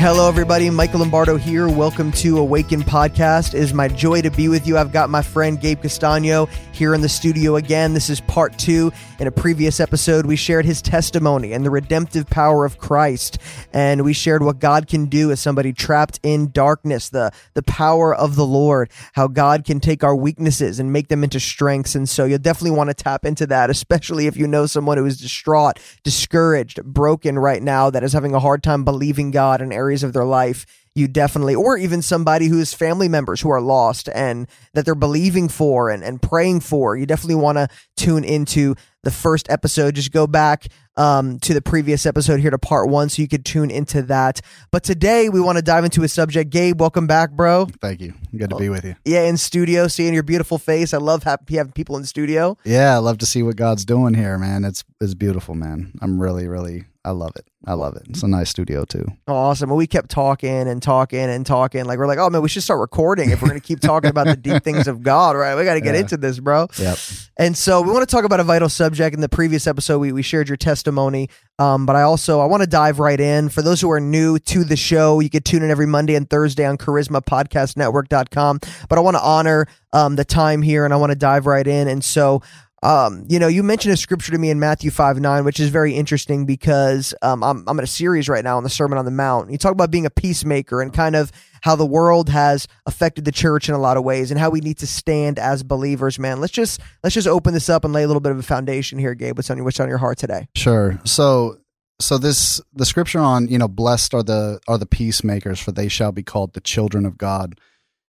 Hello, everybody. Michael Lombardo here. Welcome to Awaken Podcast. It is my joy to be with you. I've got my friend Gabe Castagno here in the studio again. This is part two. In a previous episode, we shared his testimony and the redemptive power of Christ, and we shared what God can do as somebody trapped in darkness, the the power of the Lord, how God can take our weaknesses and make them into strengths. And so, you'll definitely want to tap into that, especially if you know someone who is distraught, discouraged, broken right now, that is having a hard time believing God in areas of their life you definitely, or even somebody who's family members who are lost and that they're believing for and, and praying for, you definitely want to tune into the first episode. Just go back um, to the previous episode here to part one so you could tune into that. But today we want to dive into a subject. Gabe, welcome back, bro. Thank you. Good to be with you. Yeah, in studio, seeing your beautiful face. I love happy having people in studio. Yeah, I love to see what God's doing here, man. It's it's beautiful, man. I'm really, really I love it. I love it. It's a nice studio too. Awesome. Well, we kept talking and talking and talking. Like we're like, oh man, we should start recording if we're going to keep talking about the deep things of God, right? We got to get yeah. into this, bro. Yep. And so we want to talk about a vital subject. In the previous episode, we, we shared your testimony. Um, but I also I want to dive right in. For those who are new to the show, you could tune in every Monday and Thursday on charismapodcastnetwork.com. But I want to honor um, the time here and I want to dive right in. And so um, you know, you mentioned a scripture to me in Matthew 5 9, which is very interesting because um, I'm, I'm in a series right now on the Sermon on the Mount. You talk about being a peacemaker and kind of how the world has affected the church in a lot of ways and how we need to stand as believers, man. Let's just let's just open this up and lay a little bit of a foundation here, Gabe. What's on your what's on your heart today? Sure. So so this the scripture on, you know, blessed are the are the peacemakers, for they shall be called the children of God.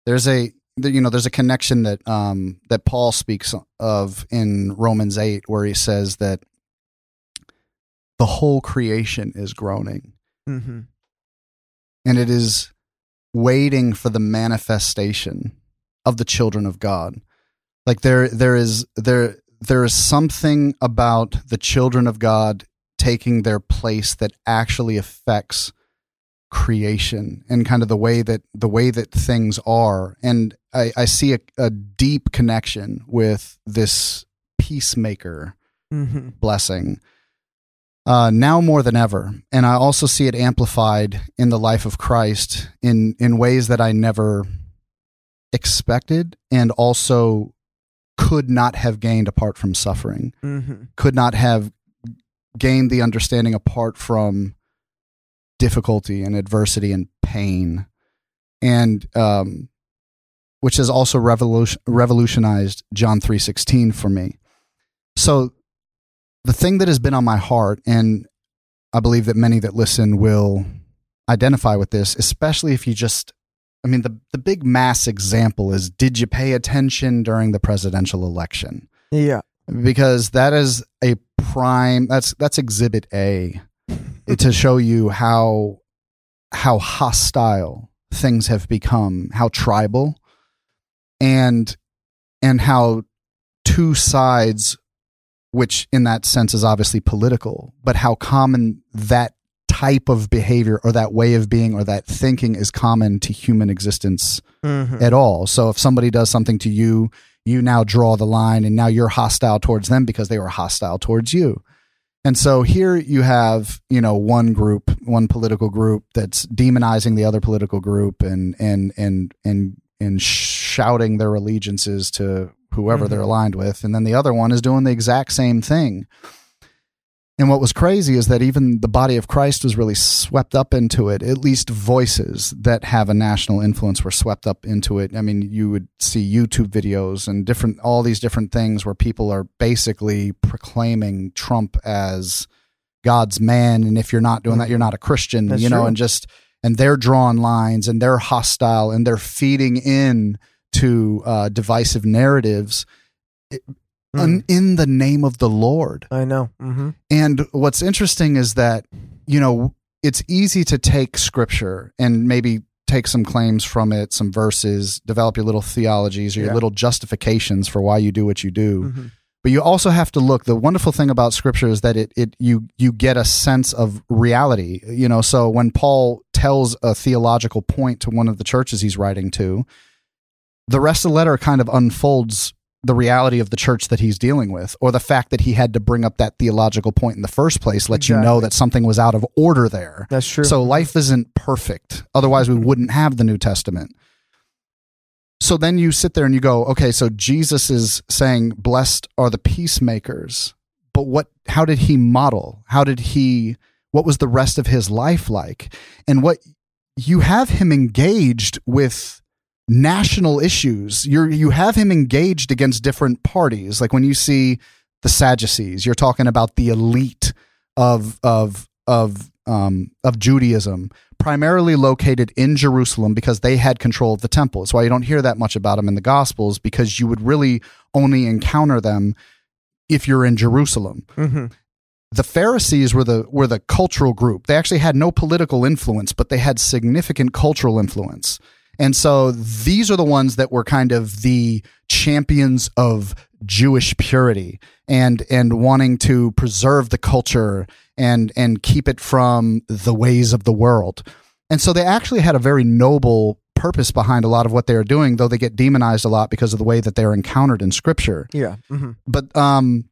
There's a you know there's a connection that um, that Paul speaks of in Romans eight where he says that the whole creation is groaning, mm-hmm. and it is waiting for the manifestation of the children of God. Like there there is there there is something about the children of God taking their place that actually affects creation and kind of the way that the way that things are and i, I see a, a, deep connection with this peacemaker mm-hmm. blessing uh, now more than ever and i also see it amplified in the life of christ in in ways that i never expected and also could not have gained apart from suffering mm-hmm. could not have gained the understanding apart from difficulty and adversity and pain, and um, which has also revolution, revolutionized John three sixteen for me. So, the thing that has been on my heart, and I believe that many that listen will identify with this, especially if you just I mean, the, the big mass example is did you pay attention during the presidential election? Yeah. Because that is a prime that's that's exhibit A to show you how how hostile things have become, how tribal, and and how two sides, which in that sense is obviously political, but how common that type of behavior or that way of being or that thinking is common to human existence mm-hmm. at all. So if somebody does something to you, you now draw the line and now you're hostile towards them because they were hostile towards you. And so here you have, you know, one group, one political group that's demonizing the other political group and and and and and shouting their allegiances to whoever mm-hmm. they're aligned with, and then the other one is doing the exact same thing. And what was crazy is that even the body of Christ was really swept up into it. At least voices that have a national influence were swept up into it. I mean, you would see YouTube videos and different, all these different things where people are basically proclaiming Trump as God's man. And if you're not doing that, you're not a Christian, That's you know, true. and just, and they're drawing lines and they're hostile and they're feeding in to uh, divisive narratives. It, mm. in the name of the Lord. I know. Mm-hmm. And what's interesting is that, you know, it's easy to take scripture and maybe take some claims from it, some verses, develop your little theologies or your yeah. little justifications for why you do what you do. Mm-hmm. But you also have to look. The wonderful thing about scripture is that it it you you get a sense of reality. You know, so when Paul tells a theological point to one of the churches he's writing to, the rest of the letter kind of unfolds the reality of the church that he's dealing with, or the fact that he had to bring up that theological point in the first place lets you know that something was out of order there. That's true. So life isn't perfect. Otherwise, we wouldn't have the New Testament. So then you sit there and you go, okay, so Jesus is saying, blessed are the peacemakers. But what, how did he model? How did he, what was the rest of his life like? And what you have him engaged with national issues. You're, you have him engaged against different parties. Like when you see the Sadducees, you're talking about the elite of, of, of, um, of Judaism, primarily located in Jerusalem because they had control of the temple. That's why you don't hear that much about them in the Gospels because you would really only encounter them if you're in Jerusalem. Mhm. The Pharisees were the were the cultural group. They actually had no political influence, but they had significant cultural influence. And so these are the ones that were kind of the champions of Jewish purity and and wanting to preserve the culture and and keep it from the ways of the world. And so they actually had a very noble purpose behind a lot of what they are doing, though they get demonized a lot because of the way that they are encountered in scripture Yeah. hmm but um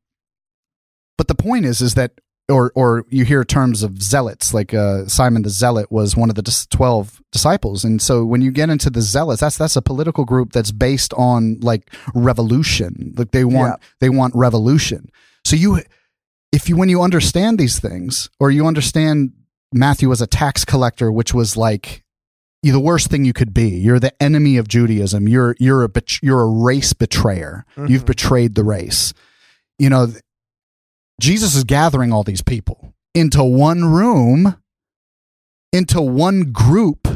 but the point is is that or or you hear terms of zealots like uh Simon the zealot was one of the 12 disciples and so when you get into the zealots that's that's a political group that's based on like revolution like they want they want revolution so you if you when you understand these things or you understand Matthew as a tax collector which was like the worst thing you could be. You're the enemy of Judaism. You're you're a you're a race betrayer. You've Mhm. betrayed the race. You know, Jesus is gathering all these people into one room, into one group,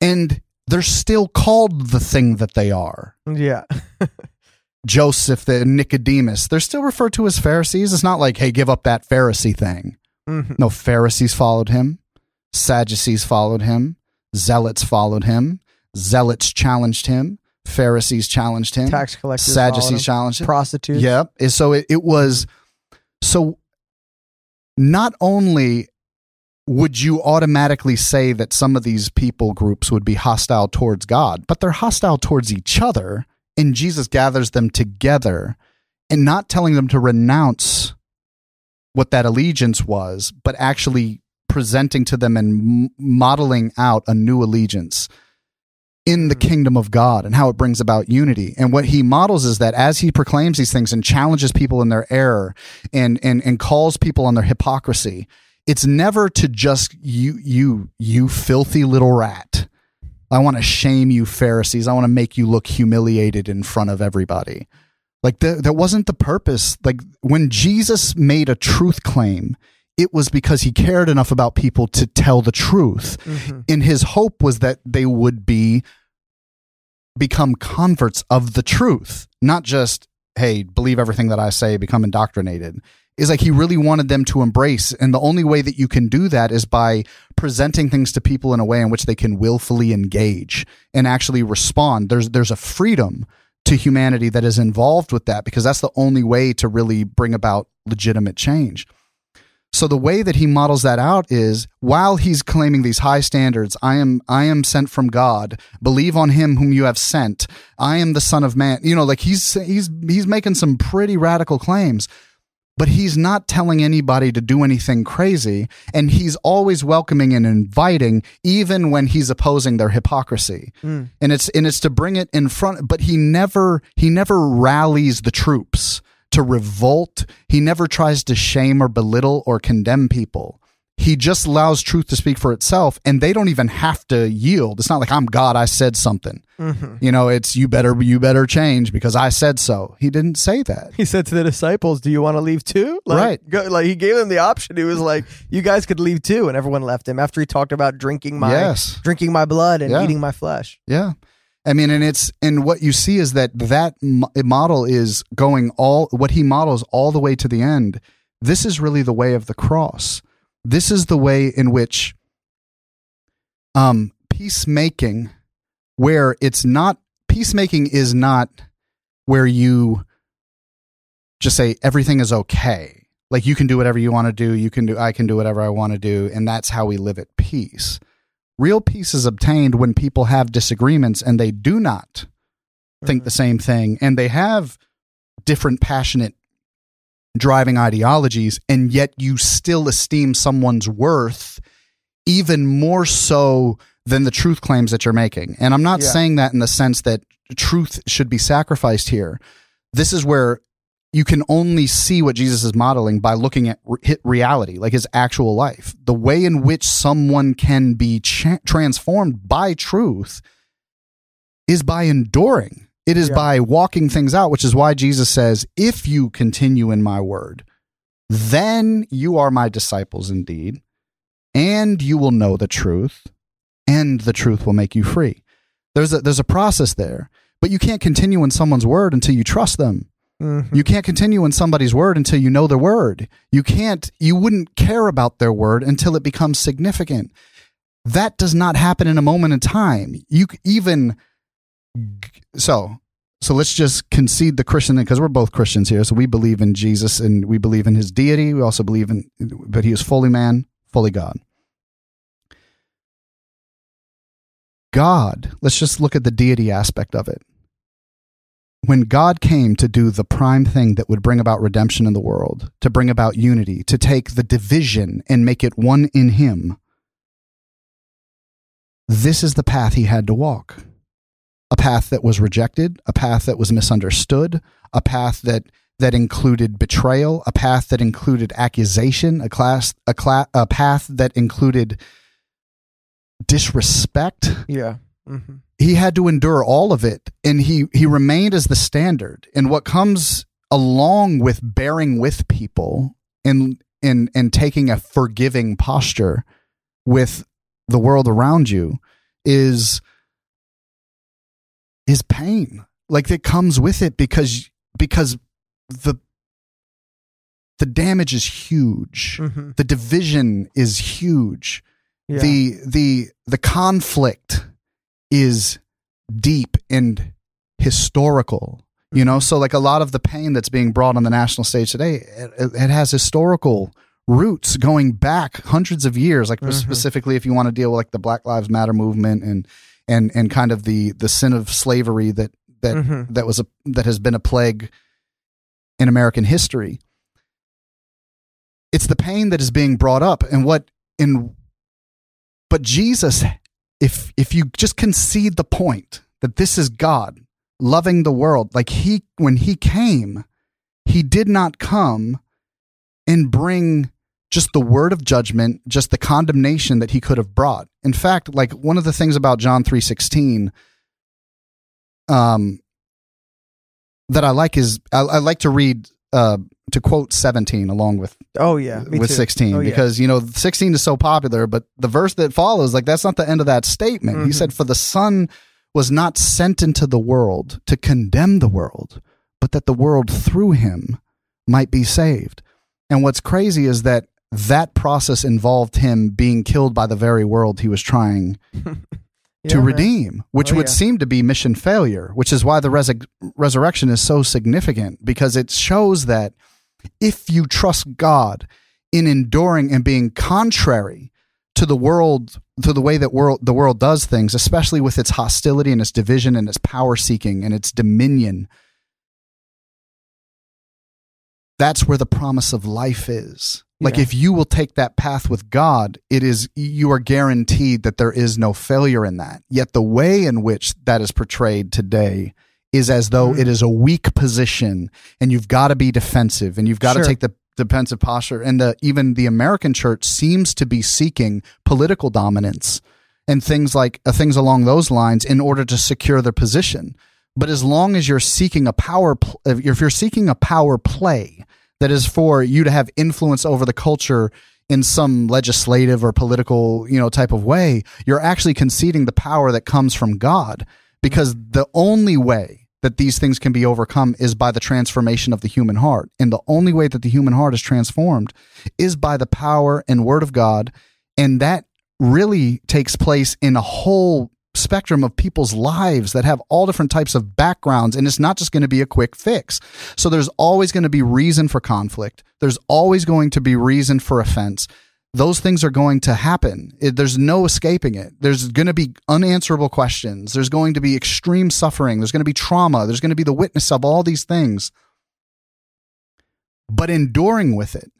and they're still called the thing that they are. Yeah. Joseph, the Nicodemus, they're still referred to as Pharisees. It's not like, hey, give up that Pharisee thing. Mhm. No, Pharisees followed him, Sadducees followed him, Zealots followed him, Zealots challenged him, Pharisees challenged him, Tax collectors, Sadducees him. challenged him. prostitutes. Yep. And So it, it was so not only would you automatically say that some of these people groups would be hostile towards God, but they're hostile towards each other, and Jesus gathers them together and not telling them to renounce what that allegiance was, but actually presenting to them and modeling out a new allegiance in the Mhm. kingdom of God and how it brings about unity. And what he models is that as he proclaims these things and challenges people in their error and and and calls people on their hypocrisy, it's never to just you you you filthy little rat. I want to shame you Pharisees. I want to make you look humiliated in front of everybody. Like the, that wasn't the purpose. Like when Jesus made a truth claim, it was because he cared enough about people to tell the truth. Mhm. and his hope was that they would be become converts of the truth not just hey believe everything that i say become indoctrinated. Is like he really wanted them to embrace. And the only way that you can do that is by presenting things to people in a way in which they can willfully engage and actually respond. There's there's a freedom to humanity that is involved with that because that's the only way to really bring about legitimate change so the way that he models that out is while he's claiming these high standards, I am I am sent from God. Believe on him whom you have sent. I am the son of man. You know, like he's he's he's making some pretty radical claims. But he's not telling anybody to do anything crazy, and he's always welcoming and inviting, even when he's opposing their hypocrisy. Mm. And it's and it's to bring it in front, but he never he never rallies the troops to revolt. He never tries to shame or belittle or condemn people. He just allows truth to speak for itself, and they don't even have to yield. It's not like I'm God, I said something. Mhm. You know, it's you better you better change because I said so. He didn't say that. He said to the disciples, "Do you want to leave too?" Like, Right. Go, like he gave them the option. He was like, "You guys could leave too," and everyone left him after he talked about drinking my yes. drinking my blood and Yeah. eating my flesh. Yeah. I mean, and it's, and what you see is that that model is going all, what he models all the way to the end. This is really the way of the cross. This is the way in which um, peacemaking, where it's not, peacemaking is not where you just say everything is okay. Like you can do whatever you want to do. You can do, I can do whatever I want to do. And that's how we live at peace. Real peace is obtained when people have disagreements and they do not think the mm. same thing and they have different passionate driving ideologies and yet you still esteem someone's worth even more so than the truth claims that you're making. And I'm not Yeah. saying that in the sense that truth should be sacrificed here. This is where you can only see what Jesus is modeling by looking at re- hit reality, like his actual life. The way in which someone can be cha- transformed by truth is by enduring. It is Yeah. by walking things out, which is why Jesus says, If you continue in my word, then you are my disciples indeed, and you will know the truth, and the truth will make you free. There's a, there's a process there, but you can't continue in someone's word until you trust them. Mhm. You can't continue in somebody's word until you know their word. You can't, you wouldn't care about their word until it becomes significant. That does not happen in a moment in time. You even, so, so let's just concede the Christian, because we're both Christians here. So we believe in Jesus and we believe in his deity. We also believe in, but he is fully man, fully God. God, let's just look at the deity aspect of it when God came to do the prime thing that would bring about redemption in the world, to bring about unity, to take the division and make it one in Him, this is the path He had to walk. A path that was rejected, a path that was misunderstood, a path that that included betrayal, a path that included accusation, a class, a class, a path that included disrespect, Yeah. hmm he had to endure all of it and he he remained as the standard. And what comes along with bearing with people and and and taking a forgiving posture with the world around you is is pain. Like that comes with it because because the the damage is huge. Hmm the division is huge. Yeah. the the the conflict is deep and historical you know so like a lot of the pain that's being brought on the national stage today it, it has historical roots going back hundreds of years like Mhm. specifically if you want to deal with like the black lives matter movement and and and kind of the the sin of slavery that that Mhm. that was a that has been a plague in american history it's the pain that is being brought up and what in but jesus if if you just concede the point that this is god loving the world like he when he came he did not come and bring just the word of judgment just the condemnation that he could have brought. In fact like one of the things about john 316 um that i like is i, I like to read uh to quote 17 along with Oh yeah. With too. 16 Oh, yeah. because you know 16 is so popular but the verse that follows like that's not the end of that statement he Mhm. said for the son was not sent into the world to condemn the world but that the world through him might be saved and what's crazy is that that process involved him being killed by the very world he was trying to Yeah, redeem, which Oh, would yeah. seem to be mission failure, which is why the resur- resurrection is so significant because it shows that if you trust God in enduring and being contrary to the world, to the way that world the world does things, especially with its hostility and its division and its power seeking and its dominion, that's where the promise of life is. Like Yeah. if you will take that path with God, it is you are guaranteed that there is no failure in that. Yet the way in which that is portrayed today is as though Mhm. it is a weak position and you've got to be defensive and you've got Sure. to take the defensive posture and the, even the American church seems to be seeking political dominance and things like uh, things along those lines in order to secure their position. But as long as you're seeking a power, pl- if you're seeking a power play that is for you to have influence over the culture in some legislative or political, you know, type of way, you're actually conceding the power that comes from God because the only way that these things can be overcome is by the transformation of the human heart. And the only way that the human heart is transformed is by the power and word of God. And that really takes place in a whole spectrum of people's lives that have all different types of backgrounds and it's not just going to be a quick fix. So there's always going to be reason for conflict. There's always going to be reason for offense. Those things are going to happen. It, there's no escaping it. There's going to be unanswerable questions. There's going to be extreme suffering. There's going to be trauma. There's going to be the witness of all these things. But enduring with it,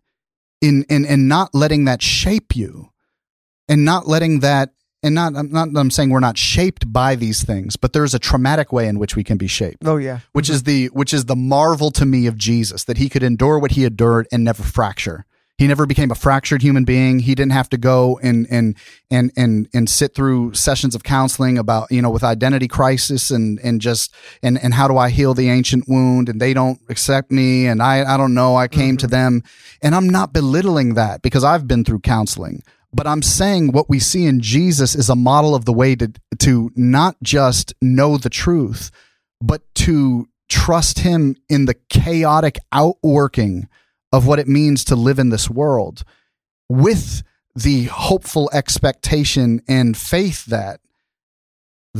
in and and not letting that shape you, and not letting that and not I'm not I'm saying we're not shaped by these things, but there's a traumatic way in which we can be shaped. Oh yeah. Which is mm-hmm. the which is the marvel to me of Jesus that he could endure what he endured and never fracture. He never became a fractured human being. He didn't have to go and and and and and sit through sessions of counseling about you know with identity crisis and and just and and how do I heal the ancient wound and they don't accept me and I I don't know I came to mm-hmm. them and I'm not belittling that because I've been through counseling. But I'm saying what we see in Jesus is a model of the way to to not just know the truth, but to trust him in the chaotic outworking of what it means to live in this world with the hopeful expectation and faith that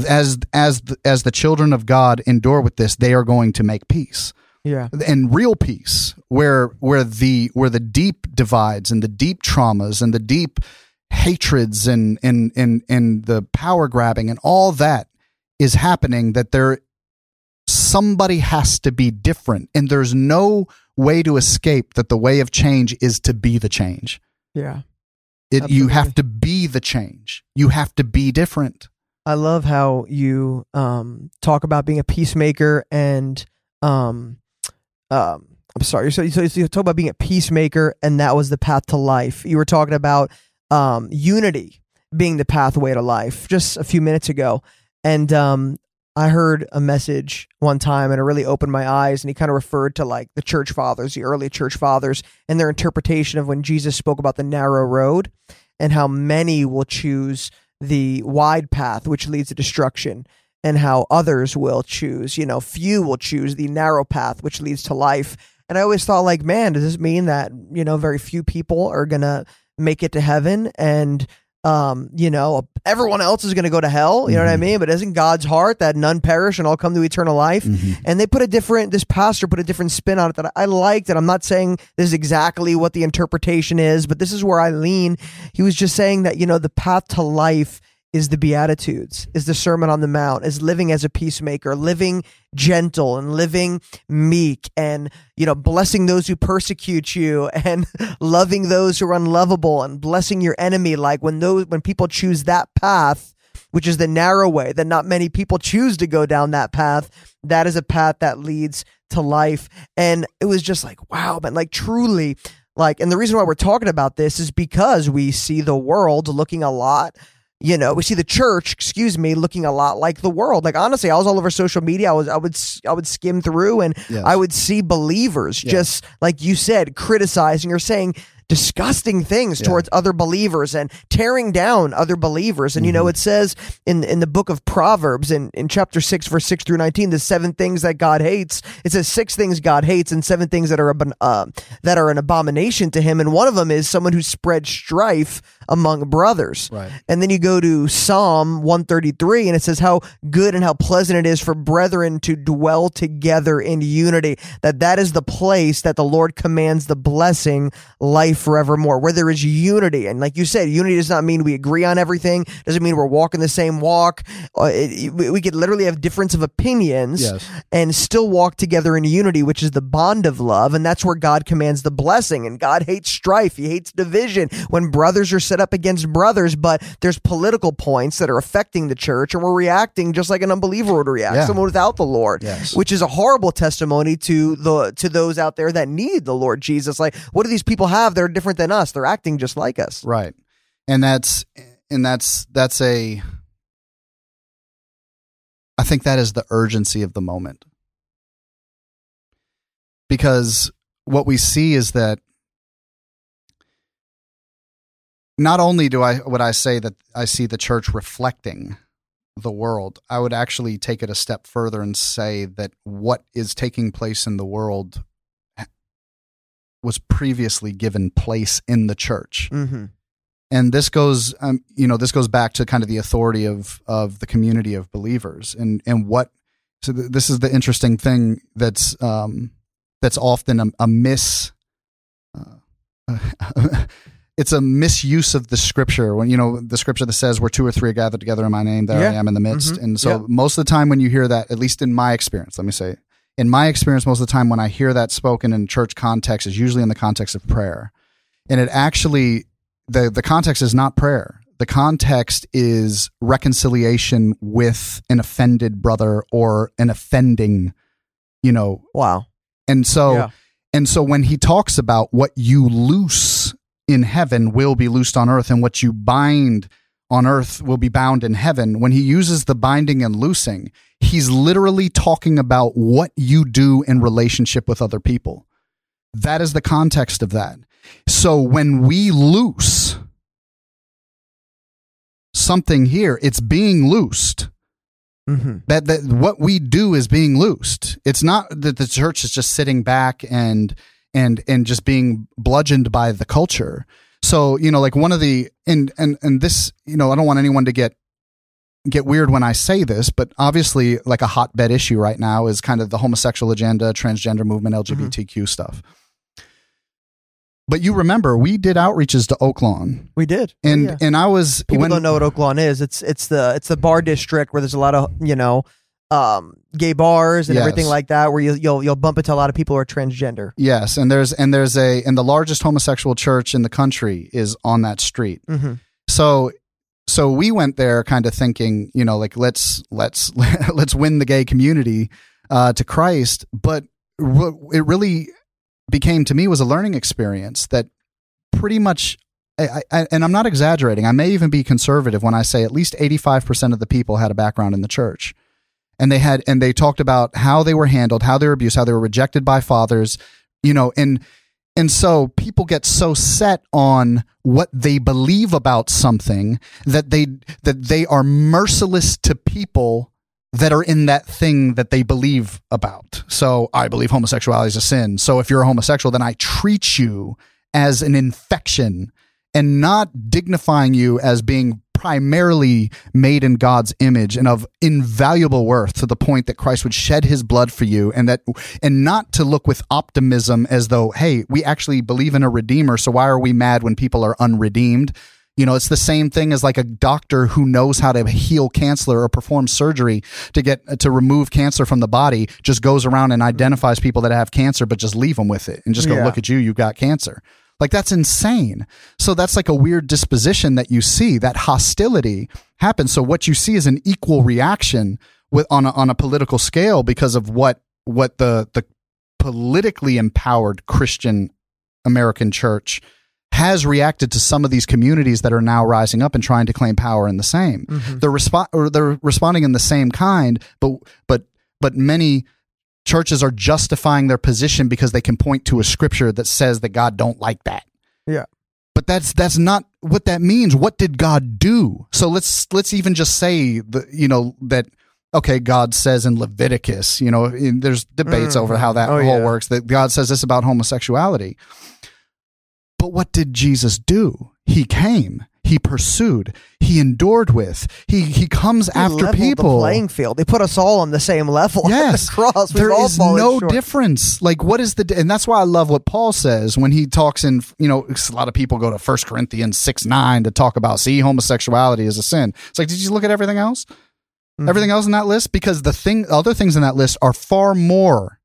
as as the, as the children of God endure with this they are going to make peace Yeah. and real peace where where the where the deep divides and the deep traumas and the deep hatreds and and and and the power grabbing and all that is happening that there somebody has to be different and there's no way to escape that the way of change is to be the change Yeah. it you have to be the change you have to be different I love how you um, talk about being a peacemaker and um, um, I'm sorry. So, so you talk about being a peacemaker, and that was the path to life. You were talking about um, unity being the pathway to life just a few minutes ago, and um, I heard a message one time, and it really opened my eyes. And he kind of referred to like the church fathers, the early church fathers, and their interpretation of when Jesus spoke about the narrow road and how many will choose the wide path, which leads to destruction, and how others will choose, you know, few will choose the narrow path, which leads to life. And I always thought, like, man, does this mean that, you know, very few people are going to make it to heaven and, um, you know, everyone else is going to go to hell? You know what I Mhm. mean? But isn't God's heart that none perish and all come to eternal life? and they put a different this pastor put a different spin on it that i liked and i'm not saying this is exactly what the interpretation is but this is where i lean he was just saying that you know the path to life is the beatitudes is the sermon on the mount is living as a peacemaker living gentle and living meek and you know blessing those who persecute you and loving those who are unlovable and blessing your enemy. Like when those when people choose that path which is the narrow way that not many people choose to go down that path that is a path that leads to life. And it was just like wow man like truly like and the reason why we're talking about this is because we see the world looking a lot you know we see the church excuse me looking a lot like the world like honestly i was all over social media i was i would i would skim through and Yes. i would see believers Yes. just like you said criticizing or saying disgusting things Yeah. towards other believers and tearing down other believers and you Mm-hmm. know it says in in the book of proverbs in in chapter 6 verse 6 through 19 the seven things that god hates it says six things god hates and seven things that are uh, that are an abomination to him and one of them is someone who spreads strife among brothers Right. and then you go to Psalm 133 and it says how good and how pleasant it is for brethren to dwell together in unity. That that is the place that the Lord commands the blessing life forevermore where there is unity. And like you said, unity does not mean we agree on everything. Doesn't mean we're walking the same walk. Uh, it, we we could literally have difference of opinions Yes. and still walk together in unity, which is the bond of love. And that's where God commands the blessing. And God hates strife. He hates division when brothers are up against brothers, but there's political points that are affecting the church and we're reacting just like an unbeliever would react, Yeah. someone without the Lord, Yes. which is a horrible testimony to the, to those out there that need the Lord Jesus. Like, what do these people have? They're different than us. They're acting just like us. Right. And that's and that's that's a I think that is the urgency of the moment. Because what we see is that not only do I would I say that I see the church reflecting the world, I would actually take it a step further and say that what is taking place in the world was previously given place in the church Mm-hmm. and this goes um, you know this goes back to kind of the authority of of the community of believers and and what so th- this is the interesting thing that's um that's often a, a miss uh, it's a misuse of the scripture when you know the scripture that says where two or three are gathered together in my name there Yeah. i am in the midst Mhm. and so Yeah. most of the time when you hear that at least in my experience let me say in my experience most of the time when i hear that spoken in church context is usually in the context of prayer and it actually the the context is not prayer the context is reconciliation with an offended brother or an offending you know Wow. and so Yeah. and so when he talks about what you loose in heaven will be loosed on earth and what you bind on earth will be bound in heaven, when he uses the binding and loosing, he's literally talking about what you do in relationship with other people. That is the context of that. So when we loose something here, it's being loosed Mm-hmm. that that what we do is being loosed. It's not that the church is just sitting back and and and just being bludgeoned by the culture. So you know, like one of the and and and this, you know, I don't want anyone to get get weird when I say this, but obviously, like a hotbed issue right now is kind of the homosexual agenda, transgender movement, mm-hmm. LGBTQ stuff. But you remember, we did outreaches to Oak Lawn, We did. Oh, and Yeah. and I was people when- don't know what Oak Lawn is. It's it's the it's the bar district where there's a lot of you know um, gay bars and Yes. everything like that. Where you, you'll you'll bump into a lot of people who are transgender. Yes, and there's and there's a and the largest homosexual church in the country is on that street. Mm-hmm. So so we went there kind of thinking, you know, like let's let's let's win the gay community uh, to Christ, but what it really became to me was a learning experience that pretty much I, I, and I'm not exaggerating. I may even be conservative when I say at least 85% of the people had a background in the church. And they had and they talked about how they were handled, how they were abused, how they were rejected by fathers, you know, and and so people get so set on what they believe about something that they that they are merciless to people that are in that thing that they believe about. So I believe homosexuality is a sin. So if you're a homosexual, then I treat you as an infection and not dignifying you as being primarily made in God's image and of invaluable worth to the point that Christ would shed his blood for you and that and not to look with optimism as though hey we actually believe in a redeemer so why are we mad when people are unredeemed you know it's the same thing as like a doctor who knows how to heal cancer or perform surgery to get to remove cancer from the body just goes around and identifies people that have cancer but just leave them with it and just go Yeah. look at you you've got cancer like that's insane. So that's like a weird disposition that you see. That hostility happens. So what you see is an equal reaction with on a, on a political scale because of what what the the politically empowered Christian American church has reacted to some of these communities that are now rising up and trying to claim power in the same. Mhm. They're respo- or they're responding in the same kind, but but but many churches are justifying their position because they can point to a scripture that says that God don't like that. Yeah. But that's that's not what that means. What did God do? So let's let's even just say the you know that okay, God says in Leviticus, you know, in, there's debates Mhm. over how that Oh, whole yeah. works that God says this about homosexuality. But what did Jesus do? He came. He pursued. He endured with. He he comes He after people. The playing field. They put us all on the same level. Yes. the cross. We've There all is no short. difference. Like, what is the, di- and that's why I love what Paul says when he talks in, you know a lot of people go to First Corinthians 6 9 to talk about, see, homosexuality is a sin. It's like, did you look at everything else? Mhm. Everything else in that list? Because the thing, other things in that list are far more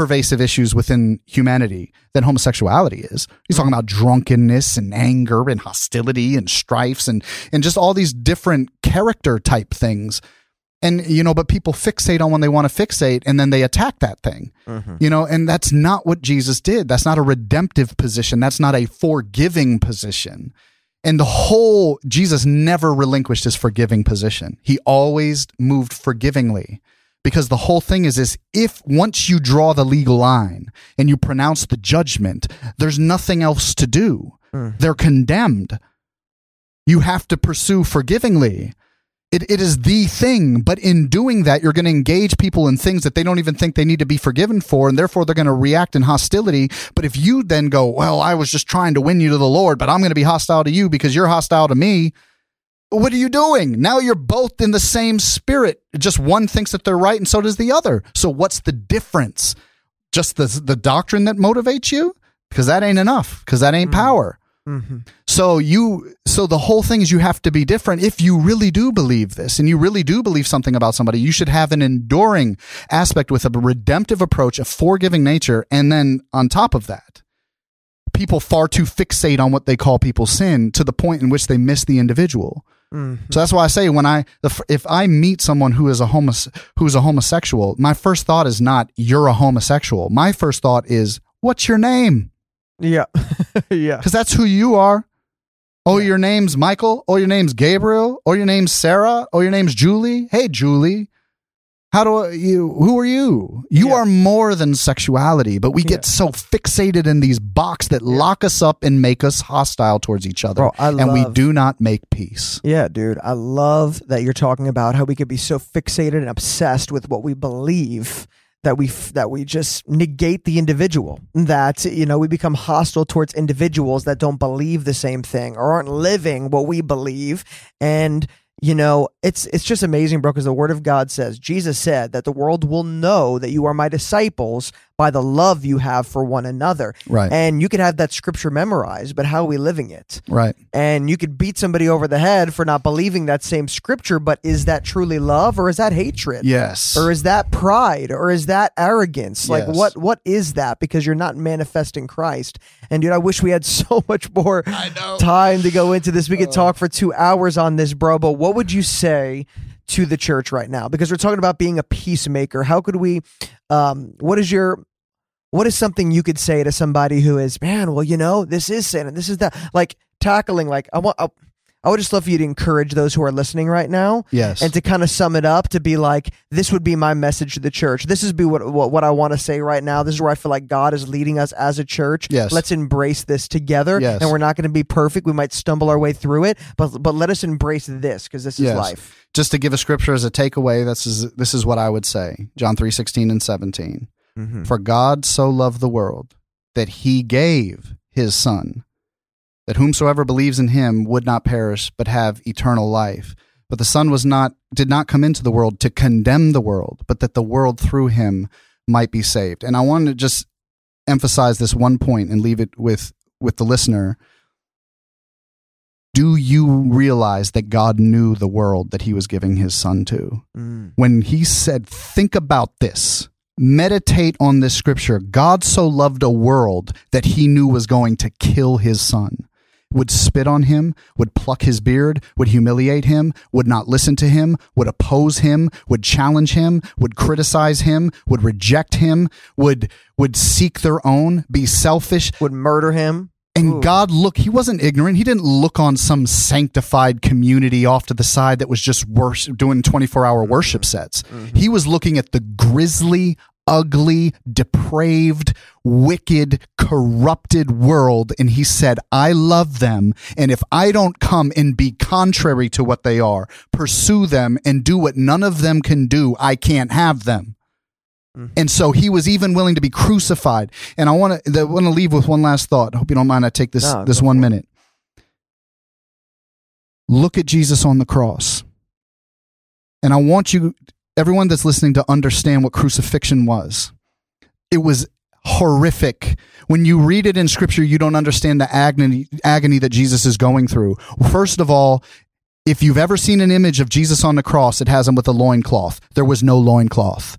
pervasive issues within humanity than homosexuality is. He's talking about drunkenness and anger and hostility and strifes and, and just all these different character type things. And, you know, but people fixate on when they want to fixate and then they attack that thing, Mhm. you know, and that's not what Jesus did. That's not a redemptive position. That's not a forgiving position. And the whole, Jesus never relinquished his forgiving position. He always moved forgivingly because the whole thing is is if once you draw the legal line and you pronounce the judgment there's nothing else to do. Mm. they're condemned. You have to pursue forgivingly. It, it is the thing but in doing that you're going to engage people in things that they don't even think they need to be forgiven for and therefore they're going to react in hostility. But if you then go well i was just trying to win you to the lord but i'm going to be hostile to you because you're hostile to me what are you doing? Now you're both in the same spirit. Just one thinks that they're right and so does the other. So what's the difference? Just the the doctrine that motivates you? Because that ain't enough. Because that ain't Mhm. power. Mm-hmm. So you so the whole thing is you have to be different if you really do believe this and you really do believe something about somebody you should have an enduring aspect with a redemptive approach a forgiving nature and then on top of that people far too fixate on what they call people's sin to the point in which they miss the individual. Mm-hmm. So that's why I say when I if I meet someone who is a homos who's a homosexual, my first thought is not you're a homosexual. My first thought is what's your name? Yeah. yeah. Because that's who you are. Oh, Yeah. your name's Michael. Oh, your name's Gabriel. Oh, your name's Sarah. Oh, your name's Julie. Hey, Julie. How do I, you? Who are you? You Yeah. are more than sexuality, but we get Yeah. so fixated in these boxes that lock us up and make us hostile towards each other, Bro, I and we do not make peace. Yeah, dude. I love that you're talking about how we could be so fixated and obsessed with what we believe that we f- that we just negate the individual. That you know we become hostile towards individuals that don't believe the same thing or aren't living what we believe. And you know it's it's just amazing, bro. Because the Word of God says Jesus said that the world will know that you are my disciples by the love you have for one another. Right, And you could have that scripture memorized, but how are we living it? right. and you could beat somebody over the head for not believing that same scripture but is that truly love or is that hatred? Yes. or is that pride? Or is that arrogance? Like Yes. what what is that? Because you're not manifesting christ. And dude i wish we had so much more time to go into this. We could talk for two hours on this bro but what would you say to the church right now? Because we're talking about being a peacemaker. How could we um what is your what is something you could say to somebody who is man well you know this is sin and this is that like tackling like i want I, I would just love for you to encourage those who are listening right now yes. and to kind of sum it up to be like this would be my message to the church this is be what what, what i want to say right now this is where i feel like god is leading us as a church Yes. let's embrace this together Yes. and we're not going to be perfect we might stumble our way through it but but let us embrace this because this is Yes. life Just to give a scripture as a takeaway, this is this is what I would say. John three sixteen and seventeen. Mm-hmm. For God so loved the world that he gave his son, that whomsoever believes in him would not perish but have eternal life. But the son was not did not come into the world to condemn the world, but that the world through him might be saved. And I want to just emphasize this one point and leave it with with the listener. Do you realize that God knew the world that he was giving his son to? mm. when he said, Think about this, meditate on this scripture. God so loved a world that he knew was going to kill his son. Would spit on him, would pluck his beard, would humiliate him, would not listen to him, would oppose him, would challenge him, would criticize him, would reject him, would would seek their own, be selfish, would murder him and Ooh. God look, he wasn't ignorant. He didn't look on some sanctified community off to the side that was just worship, doing 24 hour worship mm-hmm. sets. Mm-hmm. He was looking at the grisly, ugly, depraved, wicked, corrupted world. And he said, I love them. And if I don't come and be contrary to what they are, pursue them and do what none of them can do, I can't have them. And so he was even willing to be crucified. And I want to want to leave with one last thought. I hope you don't mind I take this No, this one minute. Look at Jesus on the cross. And I want you everyone that's listening to understand what crucifixion was. It was horrific. When you read it in scripture, you don't understand the agony agony that Jesus is going through. First of all, if you've ever seen an image of Jesus on the cross, it has him with a loincloth. There was no loincloth.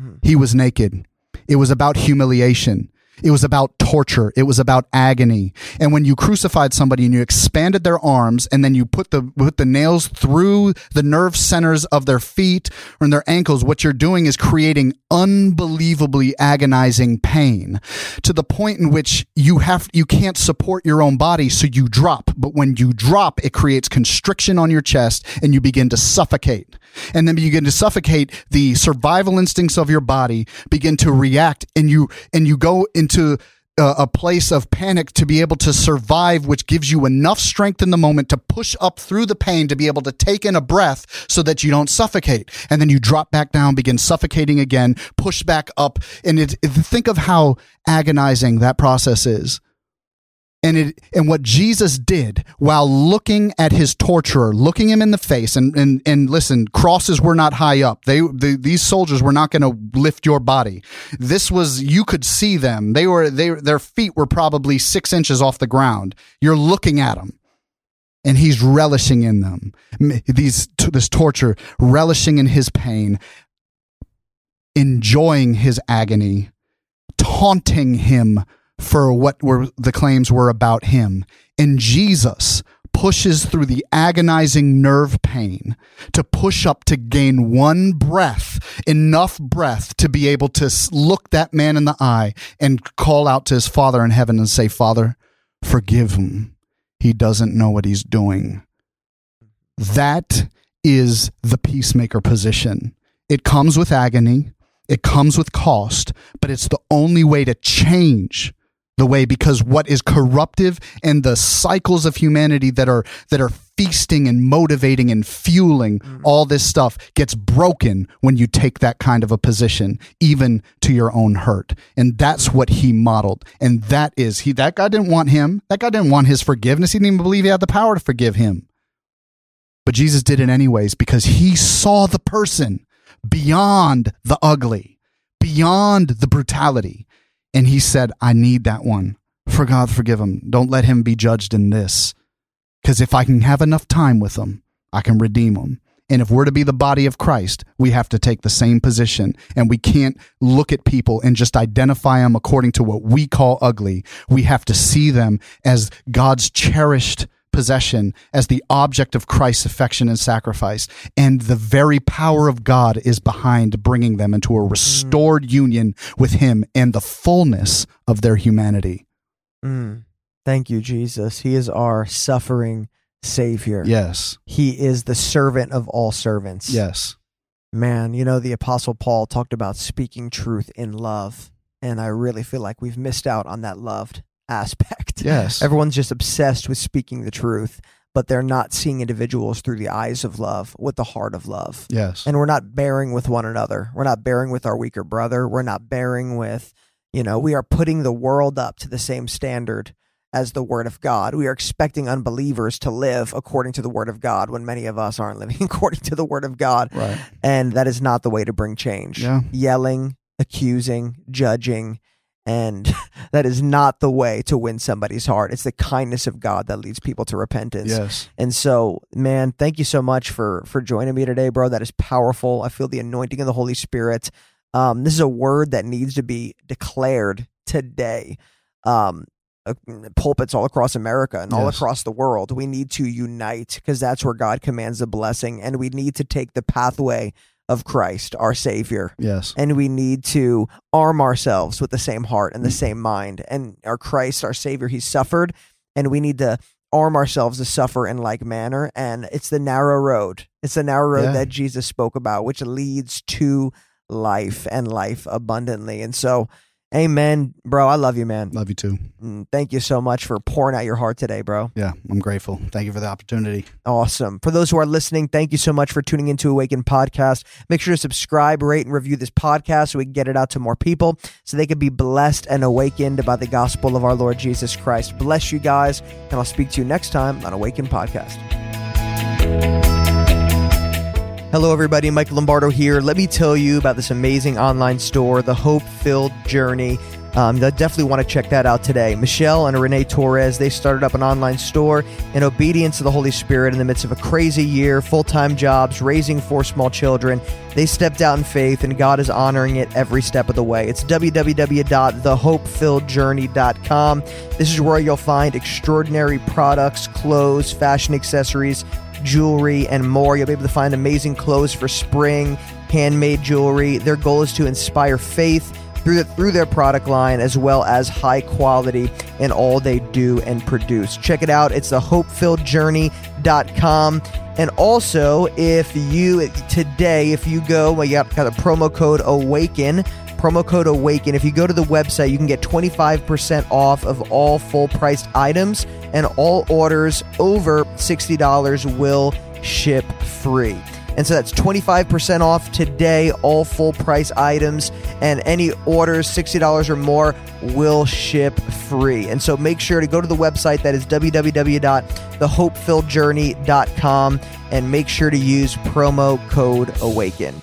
Hmm. He was naked. It was about humiliation. It was about torture. It was about agony. And when you crucified somebody and you expanded their arms and then you put the put the nails through the nerve centers of their feet or in their ankles, what you're doing is creating unbelievably agonizing pain to the point in which you have you can't support your own body, so you drop. But when you drop, it creates constriction on your chest and you begin to suffocate. And then you begin to suffocate, the survival instincts of your body begin to react and you and you go into a, a place of panic to be able to survive, which gives you enough strength in the moment to push up through the pain to be able to take in a breath so that you don't suffocate. And then you drop back down, begin suffocating again, push back up. And it, it- think of how agonizing that process is. And it and what Jesus did while looking at his torturer, looking him in the face, and and and listen, crosses were not high up. They the, these soldiers were not going to lift your body. This was you could see them. They were they their feet were probably six inches off the ground. You're looking at them and he's relishing in them. These this torture, relishing in his pain, enjoying his agony, taunting him for what were the claims were about him. And Jesus pushes through the agonizing nerve pain to push up to gain one breath, enough breath to be able to look that man in the eye and call out to his Father in heaven and say, Father, forgive him. He doesn't know what he's doing. That is the peacemaker position. It comes with agony. It comes with cost, but it's the only way to change the way because what is corruptive and the cycles of humanity that are that are feasting and motivating and fueling mm. all this stuff gets broken when you take that kind of a position even to your own hurt. And that's what he modeled. And that is he that guy didn't want him. That guy didn't want his forgiveness. He didn't even believe he had the power to forgive him. But Jesus did it anyways because he saw the person beyond the ugly beyond the brutality and he said, I need that one. For God, forgive him. Don't let him be judged in this. Because if I can have enough time with him, I can redeem him. And if we're to be the body of Christ, we have to take the same position. And we can't look at people and just identify them according to what we call ugly. We have to see them as God's cherished possession as the object of Christ's affection and sacrifice. And the very power of God is behind bringing them into a restored mm. union with Him and the fullness of their humanity. Mm. Thank you, Jesus. He is our suffering Savior. Yes. He is the servant of all servants. Yes. Man, you know, the Apostle Paul talked about speaking truth in love. And I really feel like we've missed out on that loved aspect. Yes. Everyone's just obsessed with speaking the truth, but they're not seeing individuals through the eyes of love, with the heart of love. Yes. And we're not bearing with one another. We're not bearing with our weaker brother. We're not bearing with, you know, we are putting the world up to the same standard as the word of God. We are expecting unbelievers to live according to the word of God when many of us aren't living according to the word of God. Right. And that is not the way to bring change. Yeah. Yelling, accusing, judging, and that is not the way to win somebody's heart. It's the kindness of God that leads people to repentance. Yes. And so, man, thank you so much for for joining me today, bro. That is powerful. I feel the anointing of the Holy Spirit. Um, this is a word that needs to be declared today. Um, uh, pulpits all across America and all across the world. We need to unite because that's where God commands a blessing, and we need to take the pathway of Christ, our Savior. Yes. And we need to arm ourselves with the same heart and the mm. same mind. And our Christ, our Savior, He suffered, and we need to arm ourselves to suffer in like manner. And it's the narrow road. It's the narrow road yeah. that Jesus spoke about, which leads to life and life abundantly. And so Amen, bro. I love you, man. Love you too. Mm, thank you so much for pouring out your heart today, bro. Yeah, I'm grateful. Thank you for the opportunity. Awesome. For those who are listening, thank you so much for tuning into Awaken Podcast. Make sure to subscribe, rate, and review this podcast so we can get it out to more people so they can be blessed and awakened by the gospel of our Lord Jesus Christ. Bless you guys, and I'll speak to you next time on Awaken Podcast. Hello, everybody. Michael Lombardo here. Let me tell you about this amazing online store, The Hope Filled Journey. Um, I definitely want to check that out today. Michelle and Renee Torres, they started up an online store in obedience to the Holy Spirit in the midst of a crazy year, full time jobs, raising four small children. They stepped out in faith, and God is honoring it every step of the way. It's www.thehopefilledjourney.com. This is where you'll find extraordinary products, clothes, fashion accessories jewelry, and more. You'll be able to find amazing clothes for spring, handmade jewelry. Their goal is to inspire faith through, the, through their product line as well as high quality in all they do and produce. Check it out. It's the hopefilledjourney.com. And also, if you today, if you go, well, you got, got a promo code AWAKEN promo code AWAKEN. If you go to the website, you can get 25% off of all full priced items, and all orders over $60 will ship free. And so that's 25% off today, all full price items, and any orders $60 or more will ship free. And so make sure to go to the website that is www.thehopefilledjourney.com and make sure to use promo code AWAKEN.